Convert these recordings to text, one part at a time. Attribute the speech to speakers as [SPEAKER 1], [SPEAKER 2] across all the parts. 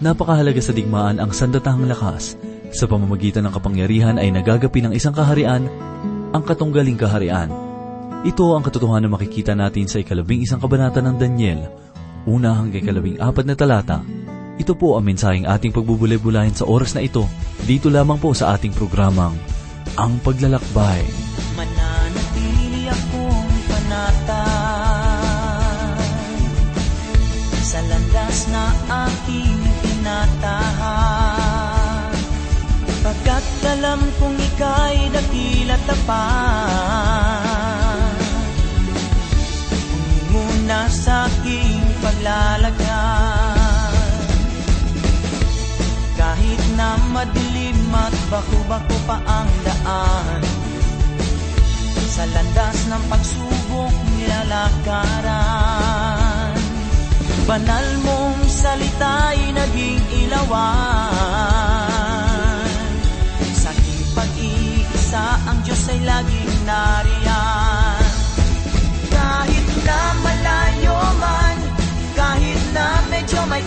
[SPEAKER 1] Napakahalaga sa digmaan ang sandatahang lakas. Sa pamamagitan ng kapangyarihan ay nagagapi ng isang kaharian, ang katunggaling kaharian. Ito ang katotohanan na makikita natin sa ikalabing isang kabanata ng Daniel, una hanggang ikalabing apat na talata. Ito po ang mensaheng ating pagbubulay-bulayan sa oras na ito, dito lamang po sa ating programang, Ang Paglalakbay.
[SPEAKER 2] Pagkat alam kong ika'y dakila tapat. Muna sa aking paglalagay Kahit na madilim at bako-bako pa ang daan. Sa landas ng pagsubok nilalakaran. Banal mong salita'y naging ilawan ay laging nariyan. Kahit na malayo man Kahit na medyo may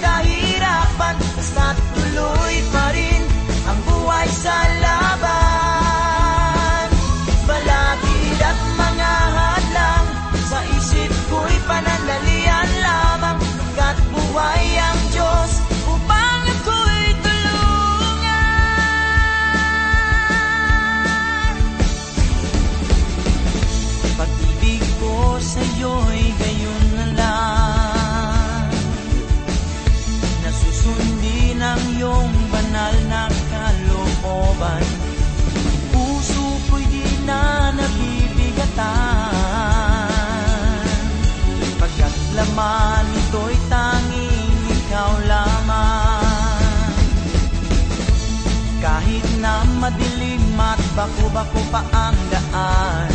[SPEAKER 2] madilim at bako-bako pa ang daan.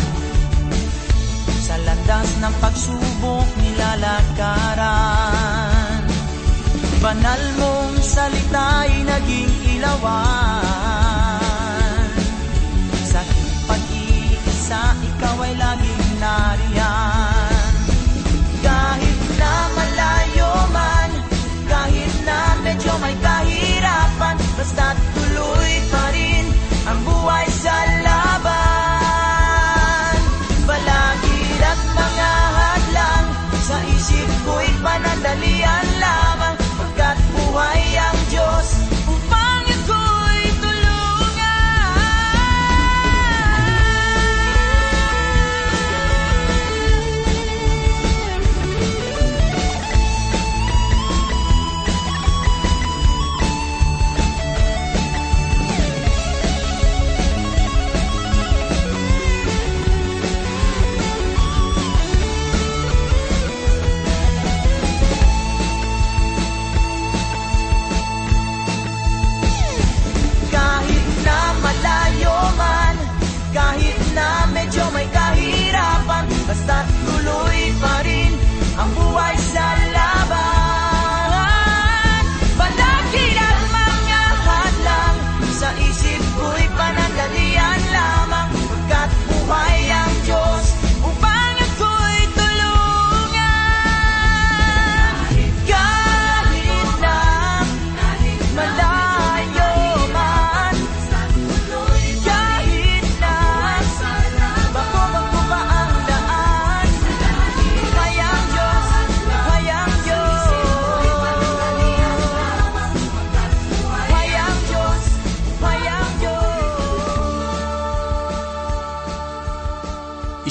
[SPEAKER 2] Sa landas ng pagsubok nilalakaran Banal mong salita'y naging ilawan. Sa aking pag-iisa, ikaw ay laging nariyan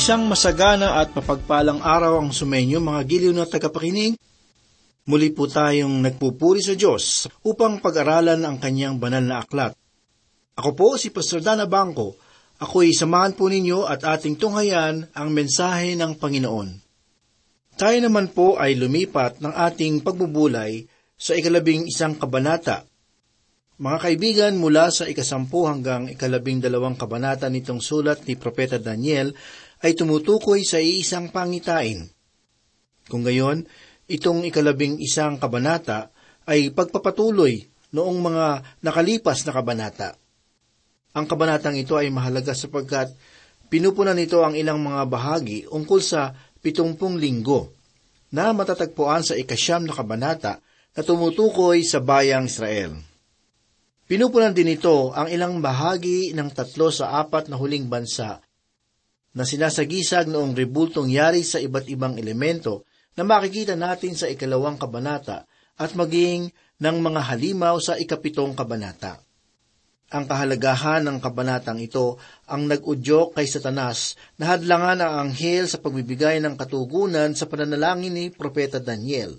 [SPEAKER 3] Isang masagana at mapagpalang araw ang sumenyo mga giliw na tagapakinig. Muli po tayong nagpupuri sa Diyos upang pag-aralan ang kanyang banal na aklat. Ako po si Pastor Dana Bangko. Ako'y samahan po ninyo at ating tunghayan ang mensahe ng Panginoon. Tayo naman po ay lumipat ng ating pagbubulay sa ikalabing isang kabanata. Mga kaibigan, mula sa ikasampu hanggang ikalabing dalawang kabanata nitong sulat ni Propeta Daniel ay tumutukoy sa iisang pangitain. Kung gayon, itong ikalabing isang kabanata ay pagpapatuloy noong mga nakalipas na kabanata. Ang kabanatang ito ay mahalaga sapagkat pinupunan nito ang ilang mga bahagi ungkol sa pitungpung linggo na matatagpuan sa ikasyam na kabanata na tumutukoy sa bayang Israel. Pinupunan din ito ang ilang bahagi ng tatlo sa apat na huling bansa na sinasagisag noong rebultong yari sa iba't ibang elemento na makikita natin sa ikalawang kabanata at maging ng mga halimaw sa ikapitong kabanata. Ang kahalagahan ng kabanatang ito ang nag-udyok kay Satanas na hadlangan ang anghel sa pagbibigay ng katugunan sa pananalangin ni Propeta Daniel.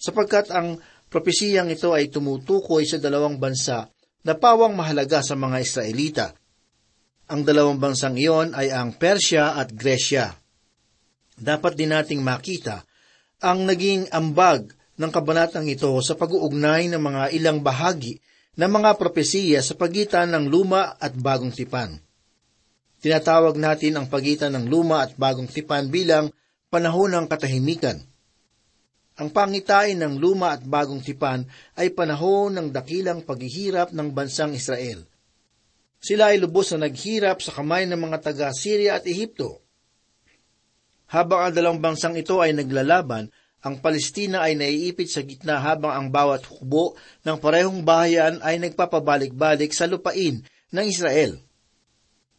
[SPEAKER 3] Sapagkat ang propesiyang ito ay tumutukoy sa dalawang bansa na pawang mahalaga sa mga Israelita. Ang dalawang bansang iyon ay ang Persya at Gresya. Dapat din nating makita ang naging ambag ng kabanatang ito sa pag-uugnay ng mga ilang bahagi ng mga propesiya sa pagitan ng luma at bagong tipan. Tinatawag natin ang pagitan ng luma at bagong tipan bilang panahon ng katahimikan. Ang pangitain ng luma at bagong tipan ay panahon ng dakilang paghihirap ng bansang Israel. Sila ay lubos na naghirap sa kamay ng mga taga Syria at Ehipto. Habang ang dalawang bansang ito ay naglalaban, ang Palestina ay naiipit sa gitna habang ang bawat hukbo ng parehong bahayan ay nagpapabalik-balik sa lupain ng Israel.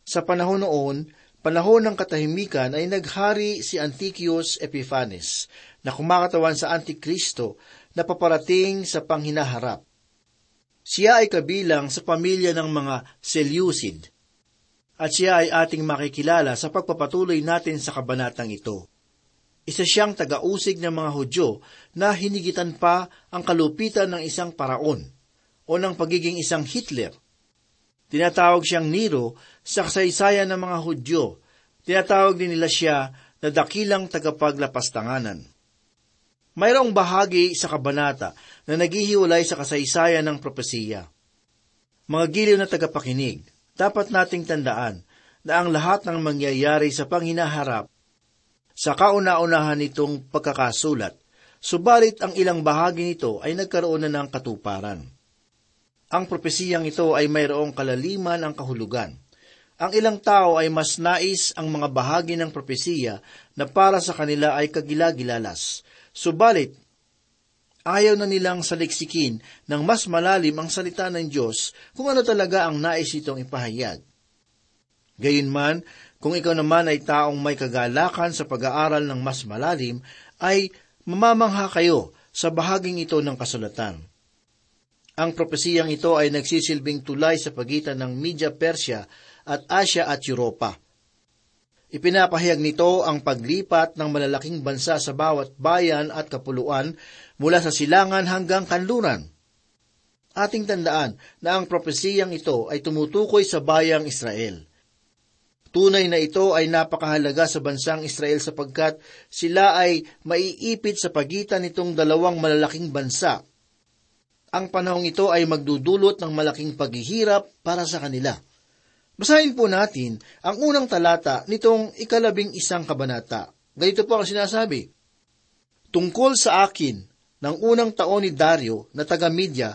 [SPEAKER 3] Sa panahon noon, panahon ng katahimikan ay naghari si Antiochus Epiphanes na kumakatawan sa Antikristo na paparating sa panghinaharap. Siya ay kabilang sa pamilya ng mga Seleucid at siya ay ating makikilala sa pagpapatuloy natin sa kabanatang ito. Isa siyang tagausig ng mga Hudyo na hinigitan pa ang kalupitan ng isang paraon o ng pagiging isang Hitler. Tinatawag siyang Nero sa kasaysayan ng mga Hudyo. Tinatawag din nila siya na dakilang tagapaglapastanganan. Mayroong bahagi sa kabanata na naghihiwalay sa kasaysayan ng propesiya. Mga giliw na tagapakinig, dapat nating tandaan na ang lahat ng mangyayari sa panghinaharap sa kauna-unahan nitong pagkakasulat, subalit ang ilang bahagi nito ay nagkaroon na ng katuparan. Ang propesiyang ito ay mayroong kalaliman ang kahulugan. Ang ilang tao ay mas nais ang mga bahagi ng propesiya na para sa kanila ay kagilagilalas. Subalit, ayaw na nilang saliksikin ng mas malalim ang salita ng Diyos kung ano talaga ang nais itong ipahayag. Gayunman, kung ikaw naman ay taong may kagalakan sa pag-aaral ng mas malalim, ay mamamangha kayo sa bahaging ito ng kasulatan. Ang propesiyang ito ay nagsisilbing tulay sa pagitan ng Media Persia at Asia at Europa. Ipinapahayag nito ang paglipat ng malalaking bansa sa bawat bayan at kapuluan mula sa silangan hanggang kanluran. Ating tandaan na ang propesiyang ito ay tumutukoy sa bayang Israel – Tunay na ito ay napakahalaga sa bansang Israel sapagkat sila ay maiipit sa pagitan nitong dalawang malalaking bansa. Ang panahong ito ay magdudulot ng malaking paghihirap para sa kanila. Basahin po natin ang unang talata nitong ikalabing isang kabanata. Ganito po ang sinasabi. Tungkol sa akin, ng unang taon ni Dario na taga-Media,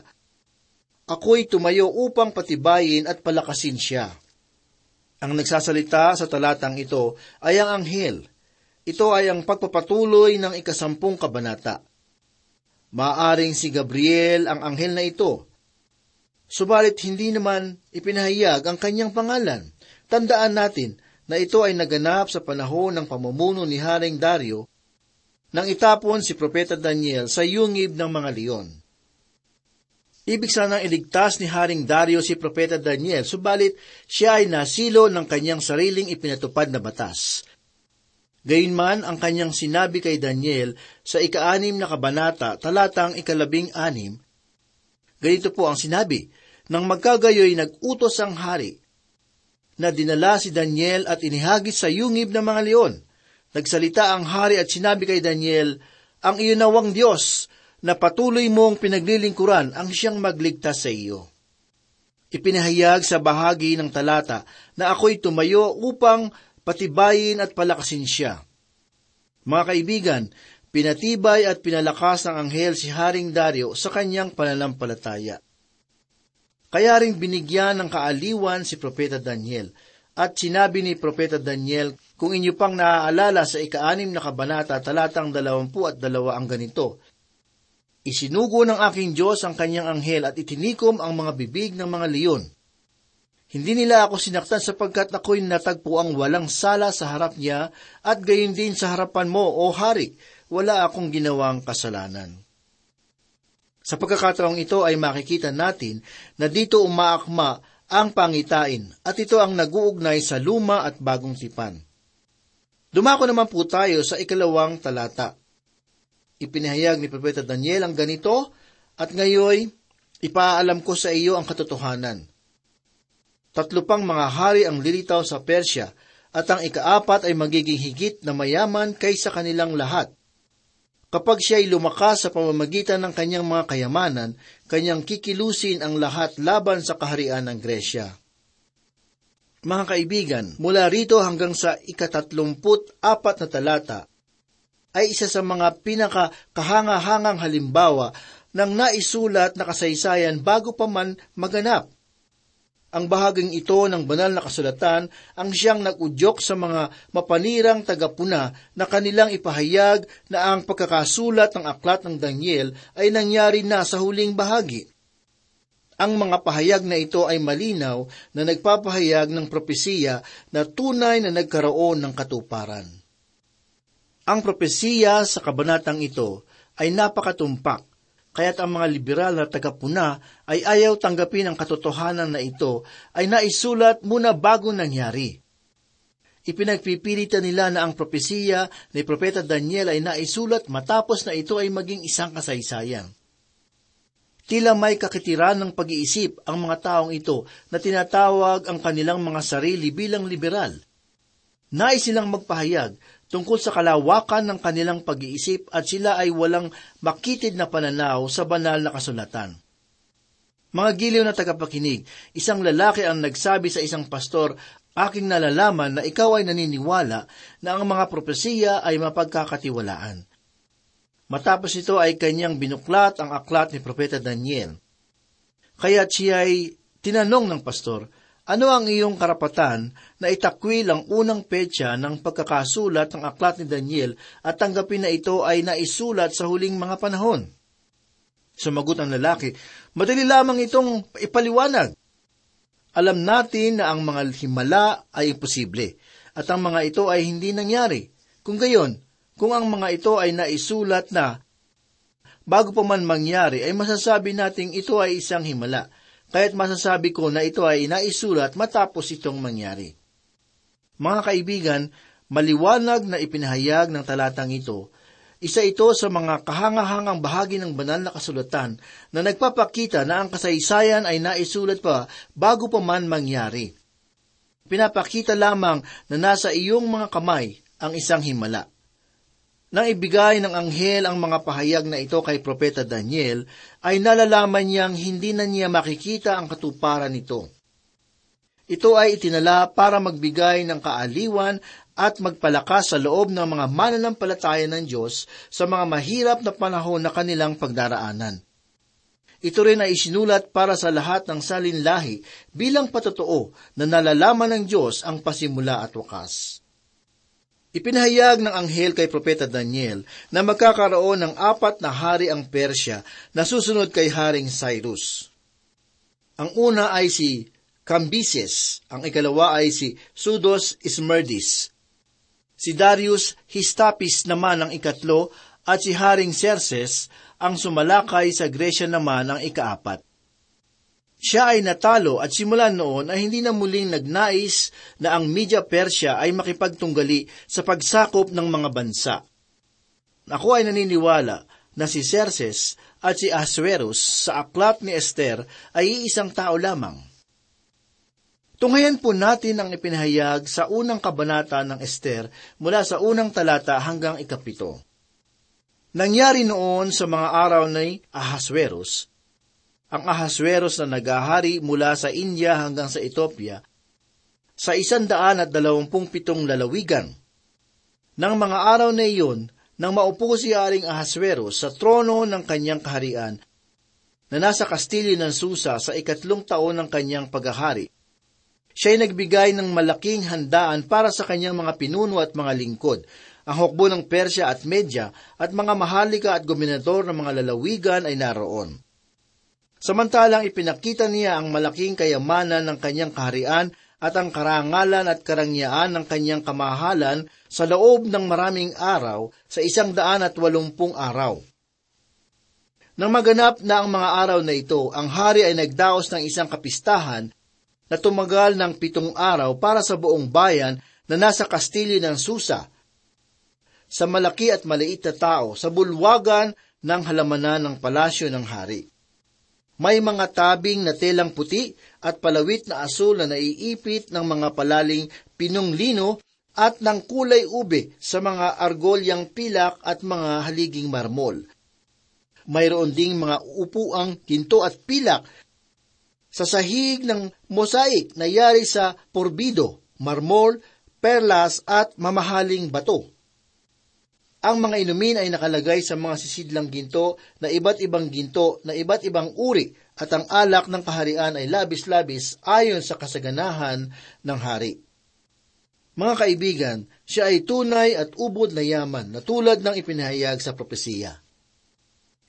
[SPEAKER 3] ako'y tumayo upang patibayin at palakasin siya ang nagsasalita sa talatang ito ay ang anghel. Ito ay ang pagpapatuloy ng ikasampung kabanata. Maaring si Gabriel ang anghel na ito. Subalit hindi naman ipinahayag ang kanyang pangalan. Tandaan natin na ito ay naganap sa panahon ng pamumuno ni Haring Dario nang itapon si Propeta Daniel sa yungib ng mga leon. Ibig sanang iligtas ni Haring Dario si Propeta Daniel, subalit siya ay nasilo ng kanyang sariling ipinatupad na batas. Gayunman ang kanyang sinabi kay Daniel sa ikaanim na kabanata, talatang ikalabing anim, ganito po ang sinabi, nang magkagayoy nag-utos ang hari, na dinala si Daniel at inihagis sa yungib ng mga leon. Nagsalita ang hari at sinabi kay Daniel, ang iyonawang Diyos na patuloy mong pinaglilingkuran ang siyang magligtas sa iyo. Ipinahayag sa bahagi ng talata na ako'y tumayo upang patibayin at palakasin siya. Mga kaibigan, pinatibay at pinalakas ng anghel si Haring Dario sa kanyang pananampalataya. Kaya rin binigyan ng kaaliwan si Propeta Daniel, at sinabi ni Propeta Daniel, kung inyo pang naaalala sa ikaanim na kabanata talatang dalawampu at dalawa ang ganito, Isinugo ng aking Diyos ang kanyang anghel at itinikom ang mga bibig ng mga leon. Hindi nila ako sinaktan sapagkat ako'y natagpo ang walang sala sa harap niya at gayon din sa harapan mo, o hari, wala akong ginawang kasalanan. Sa pagkakataong ito ay makikita natin na dito umaakma ang pangitain at ito ang naguugnay sa luma at bagong tipan. Dumako naman po tayo sa ikalawang talata. Ipinahayag ni Propeta Daniel ang ganito at ngayoy ipaalam ko sa iyo ang katotohanan Tatlo pang mga hari ang lilitaw sa Persya, at ang ikaapat ay magiging higit na mayaman kaysa kanilang lahat. Kapag siya ay lumakas sa pamamagitan ng kanyang mga kayamanan, kanyang kikilusin ang lahat laban sa kaharian ng Gresya. Mga kaibigan, mula rito hanggang sa ikatatlumput apat na talata, ay isa sa mga pinakakahanga-hangang halimbawa ng naisulat na kasaysayan bago pa man maganap ang bahaging ito ng banal na kasulatan ang siyang nag-udyok sa mga mapanirang tagapuna na kanilang ipahayag na ang pagkakasulat ng aklat ng Daniel ay nangyari na sa huling bahagi. Ang mga pahayag na ito ay malinaw na nagpapahayag ng propesiya na tunay na nagkaroon ng katuparan. Ang propesiya sa kabanatang ito ay napakatumpak kaya't ang mga liberal na tagapuna ay ayaw tanggapin ang katotohanan na ito ay naisulat muna bago nangyari. Ipinagpipilitan nila na ang propesiya ni Propeta Daniel ay naisulat matapos na ito ay maging isang kasaysayan. Tila may kakitiran ng pag-iisip ang mga taong ito na tinatawag ang kanilang mga sarili bilang liberal. Nais silang magpahayag tungkol sa kalawakan ng kanilang pag-iisip at sila ay walang makitid na pananaw sa banal na kasulatan. Mga giliw na tagapakinig, isang lalaki ang nagsabi sa isang pastor, aking nalalaman na ikaw ay naniniwala na ang mga propesiya ay mapagkakatiwalaan. Matapos ito ay kanyang binuklat ang aklat ni Propeta Daniel. Kaya siya ay tinanong ng pastor, ano ang iyong karapatan na itakwil ang unang petsa ng pagkakasulat ng aklat ni Daniel at tanggapin na ito ay naisulat sa huling mga panahon? Sumagot ang lalaki, madali lamang itong ipaliwanag. Alam natin na ang mga himala ay imposible at ang mga ito ay hindi nangyari. Kung gayon, kung ang mga ito ay naisulat na, bago pa man mangyari ay masasabi nating ito ay isang himala kaya't masasabi ko na ito ay naisulat matapos itong mangyari. Mga kaibigan, maliwanag na ipinahayag ng talatang ito, isa ito sa mga kahangahangang bahagi ng banal na kasulatan na nagpapakita na ang kasaysayan ay naisulat pa bago pa man mangyari. Pinapakita lamang na nasa iyong mga kamay ang isang himala. Nang ibigay ng anghel ang mga pahayag na ito kay Propeta Daniel, ay nalalaman niyang hindi na niya makikita ang katuparan nito. Ito ay itinala para magbigay ng kaaliwan at magpalakas sa loob ng mga mananampalataya ng Diyos sa mga mahirap na panahon na kanilang pagdaraanan. Ito rin ay isinulat para sa lahat ng salinlahi bilang patotoo na nalalaman ng Diyos ang pasimula at wakas. Ipinahayag ng anghel kay Propeta Daniel na magkakaroon ng apat na hari ang Persya na susunod kay Haring Cyrus. Ang una ay si Cambyses, ang ikalawa ay si Sudos Ismerdis. Si Darius Histapis naman ang ikatlo at si Haring Xerxes ang sumalakay sa Gresya naman ang ikaapat. Siya ay natalo at simula noon ay hindi na muling nagnais na ang Media Persia ay makipagtunggali sa pagsakop ng mga bansa. Ako ay naniniwala na si Xerxes at si Ahasuerus sa aklat ni Esther ay iisang tao lamang. Tunghayan po natin ang ipinahayag sa unang kabanata ng Esther mula sa unang talata hanggang ikapito. Nangyari noon sa mga araw ni Ahasuerus ang Ahasweros na nagahari mula sa India hanggang sa Ethiopia sa isandaan at dalawampung pitong lalawigan. Nang mga araw na iyon, nang maupo si Aring Ahasweros sa trono ng kanyang kaharian, na nasa kastilyo ng Susa sa ikatlong taon ng kanyang paghahari, siya ay nagbigay ng malaking handaan para sa kanyang mga pinuno at mga lingkod, Ang hukbo ng Persya at Medya at mga mahalika at gobernador ng mga lalawigan ay naroon. Samantalang ipinakita niya ang malaking kayamanan ng kanyang kaharian at ang karangalan at karangyaan ng kanyang kamahalan sa loob ng maraming araw sa isang daan at walumpung araw. Nang maganap na ang mga araw na ito, ang hari ay nagdaos ng isang kapistahan na tumagal ng pitong araw para sa buong bayan na nasa kastilyo ng Susa, sa malaki at maliit na tao sa bulwagan ng halamanan ng palasyo ng hari. May mga tabing na telang puti at palawit na asul na naiipit ng mga palaling pinong lino at ng kulay ube sa mga argolyang pilak at mga haliging marmol. Mayroon ding mga upuang ginto at pilak sa sahig ng mosaik na yari sa porbido, marmol, perlas at mamahaling bato. Ang mga inumin ay nakalagay sa mga sisidlang ginto na iba't ibang ginto na iba't ibang uri at ang alak ng kaharian ay labis-labis ayon sa kasaganahan ng hari. Mga kaibigan, siya ay tunay at ubod na yaman na tulad ng ipinahayag sa propesiya.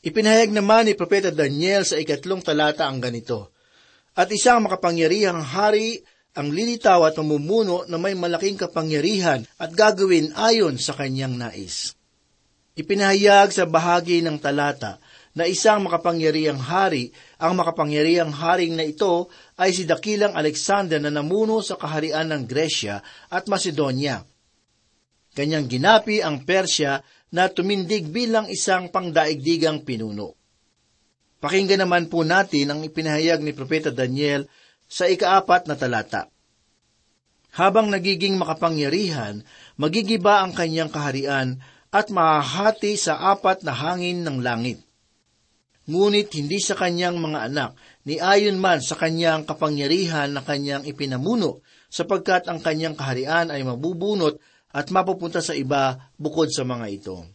[SPEAKER 3] Ipinahayag naman ni Propeta Daniel sa ikatlong talata ang ganito, At isang makapangyarihang hari ang lilitaw at mamumuno na may malaking kapangyarihan at gagawin ayon sa kanyang nais. Ipinahayag sa bahagi ng talata na isang makapangyarihang hari, ang makapangyarihang haring na ito ay si Dakilang Alexander na namuno sa kaharian ng Gresya at Macedonia. Kanyang ginapi ang Persya na tumindig bilang isang pangdaigdigang pinuno. Pakinggan naman po natin ang ipinahayag ni Propeta Daniel sa ikaapat na talata. Habang nagiging makapangyarihan, magigiba ang kanyang kaharian at mahahati sa apat na hangin ng langit. Ngunit hindi sa kanyang mga anak, ni ayon man sa kanyang kapangyarihan na kanyang ipinamuno, sapagkat ang kanyang kaharian ay mabubunot at mapupunta sa iba bukod sa mga ito.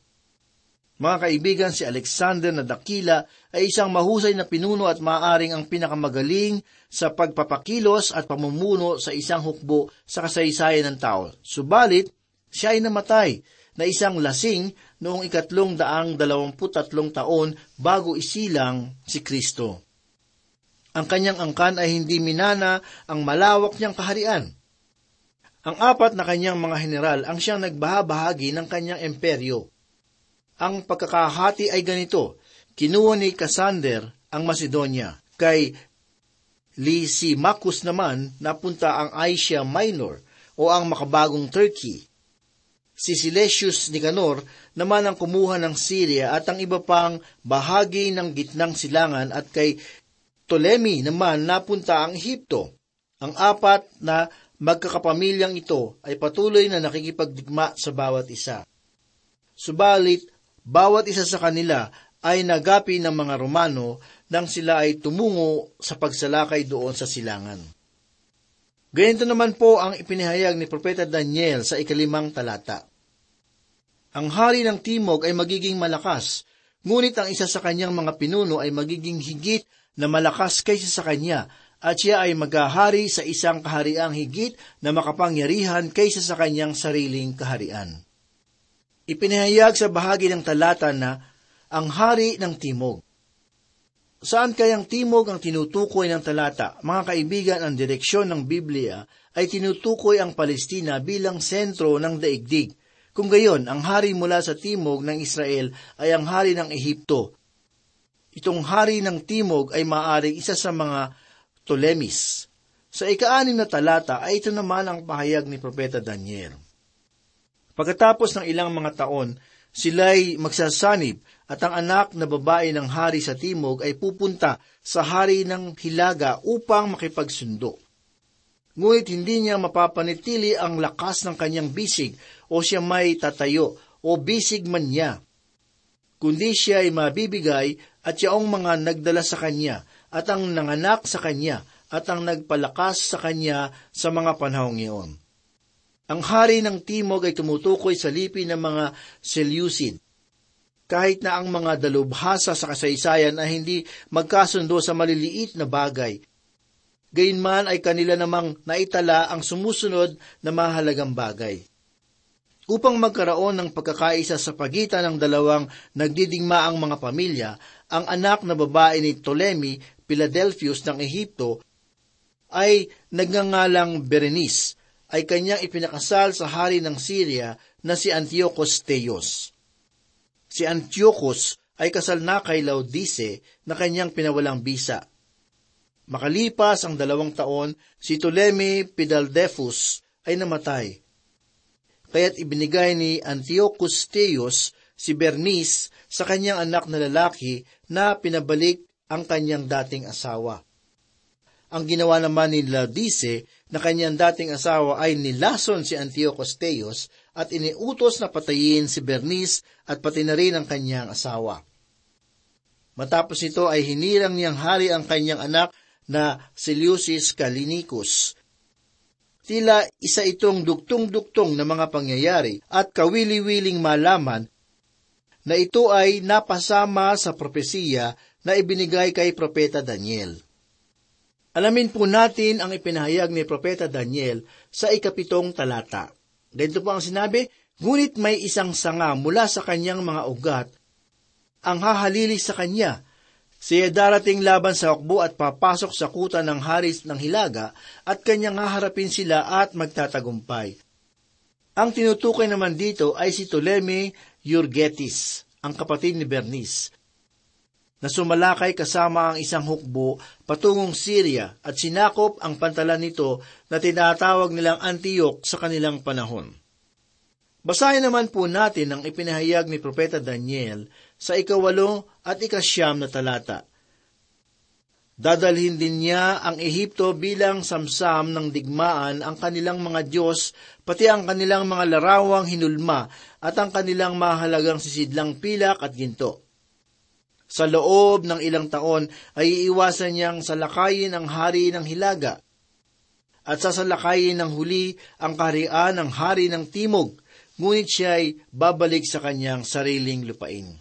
[SPEAKER 3] Mga kaibigan, si Alexander na dakila ay isang mahusay na pinuno at maaring ang pinakamagaling sa pagpapakilos at pamumuno sa isang hukbo sa kasaysayan ng tao. Subalit, siya ay namatay na isang lasing noong ikatlong daang dalawamput tatlong taon bago isilang si Kristo. Ang kanyang angkan ay hindi minana ang malawak niyang kaharian. Ang apat na kanyang mga general ang siyang nagbahabahagi ng kanyang emperyo. Ang pagkakahati ay ganito, kinuha ni Cassander ang Macedonia, kay Lysimachus naman napunta ang Asia Minor o ang makabagong Turkey, Si Silesius Nicanor naman ang kumuha ng Syria at ang iba pang bahagi ng gitnang silangan at kay Ptolemy naman napunta ang Ehipto. Ang apat na magkakapamilyang ito ay patuloy na nakikipagdigma sa bawat isa. Subalit, bawat isa sa kanila ay nagapi ng mga Romano nang sila ay tumungo sa pagsalakay doon sa silangan. Ganito naman po ang ipinahayag ni Propeta Daniel sa ikalimang talata. Ang hari ng timog ay magiging malakas, ngunit ang isa sa kanyang mga pinuno ay magiging higit na malakas kaysa sa kanya, at siya ay maghahari sa isang kahariang higit na makapangyarihan kaysa sa kanyang sariling kaharian. Ipinahayag sa bahagi ng talata na ang hari ng timog. Saan kayang timog ang tinutukoy ng talata? Mga kaibigan, ang direksyon ng Biblia ay tinutukoy ang Palestina bilang sentro ng daigdig. Kung gayon, ang hari mula sa timog ng Israel ay ang hari ng Ehipto. Itong hari ng timog ay maaring isa sa mga Ptolemies. Sa ikaanim na talata ay ito naman ang pahayag ni Propeta Daniel. Pagkatapos ng ilang mga taon, sila'y magsasanib at ang anak na babae ng hari sa timog ay pupunta sa hari ng hilaga upang makipagsundo. Ngunit hindi niya mapapanitili ang lakas ng kanyang bisig o siya may tatayo o bisig man niya. Kundi siya ay mabibigay at yaong mga nagdala sa kanya at ang nanganak sa kanya at ang nagpalakas sa kanya sa mga panahong iyon. Ang hari ng timog ay tumutukoy sa lipi ng mga Seleucid kahit na ang mga dalubhasa sa kasaysayan ay hindi magkasundo sa maliliit na bagay. Gayunman ay kanila namang naitala ang sumusunod na mahalagang bagay. Upang magkaroon ng pagkakaisa sa pagitan ng dalawang nagdidingmaang mga pamilya, ang anak na babae ni Ptolemy Philadelphus ng Ehipto ay nagngangalang Berenice, ay kanyang ipinakasal sa hari ng Syria na si Antiochus Teos. Si Antiochus ay kasal na kay Laodice na kanyang pinawalang bisa. Makalipas ang dalawang taon, si Ptolemy Philadelphus ay namatay kaya't ibinigay ni Antiochus Theos si Bernice sa kanyang anak na lalaki na pinabalik ang kanyang dating asawa. Ang ginawa naman ni Laodice na kanyang dating asawa ay nilason si Antiochus Theos at iniutos na patayin si Bernice at pati na rin ang kanyang asawa. Matapos ito ay hinirang niyang hari ang kanyang anak na Seleucus Callinicus Tila isa itong duktong-duktong na mga pangyayari at kawili-wiling malaman na ito ay napasama sa propesiya na ibinigay kay Propeta Daniel. Alamin po natin ang ipinahayag ni Propeta Daniel sa ikapitong talata. Ganito po ang sinabi, Ngunit may isang sanga mula sa kanyang mga ugat ang hahalili sa kanya Siya darating laban sa hukbo at papasok sa kuta ng haris ng hilaga at kanyang haharapin sila at magtatagumpay. Ang tinutukoy naman dito ay si Ptolemy Euergetes, ang kapatid ni Bernice, na sumalakay kasama ang isang hukbo patungong Syria at sinakop ang pantalan nito na tinatawag nilang Antioch sa kanilang panahon. Basahin naman po natin ang ipinahayag ni Propeta Daniel sa ikawalo at ikasyam na talata. Dadalhin din niya ang Ehipto bilang samsam ng digmaan ang kanilang mga Diyos, pati ang kanilang mga larawang hinulma at ang kanilang mahalagang sisidlang pilak at ginto. Sa loob ng ilang taon ay iiwasan niyang salakayin ang hari ng hilaga at sasalakayin ng huli ang kaharian ng hari ng timog ngunit siya ay babalik sa kanyang sariling lupain.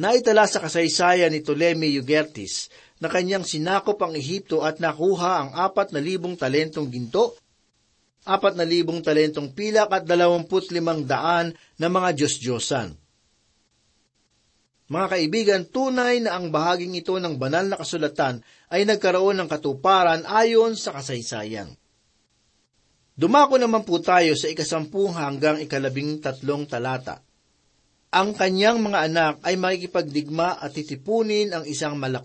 [SPEAKER 3] Naitala sa kasaysayan ni Ptolemy Euergetes na kanyang sinakop ang Ehipto at nakuha ang apat na libong talentong ginto, apat na libong talentong pilak at dalawamput limang daan na mga Diyos-Diyosan. Mga kaibigan, tunay na ang bahaging ito ng banal na kasulatan ay nagkaroon ng katuparan ayon sa kasaysayan. Dumako naman po tayo sa ikasampung hanggang ikalabing tatlong talata. Ang kanyang mga anak ay makikipagdigma at titipunin ang isang malaking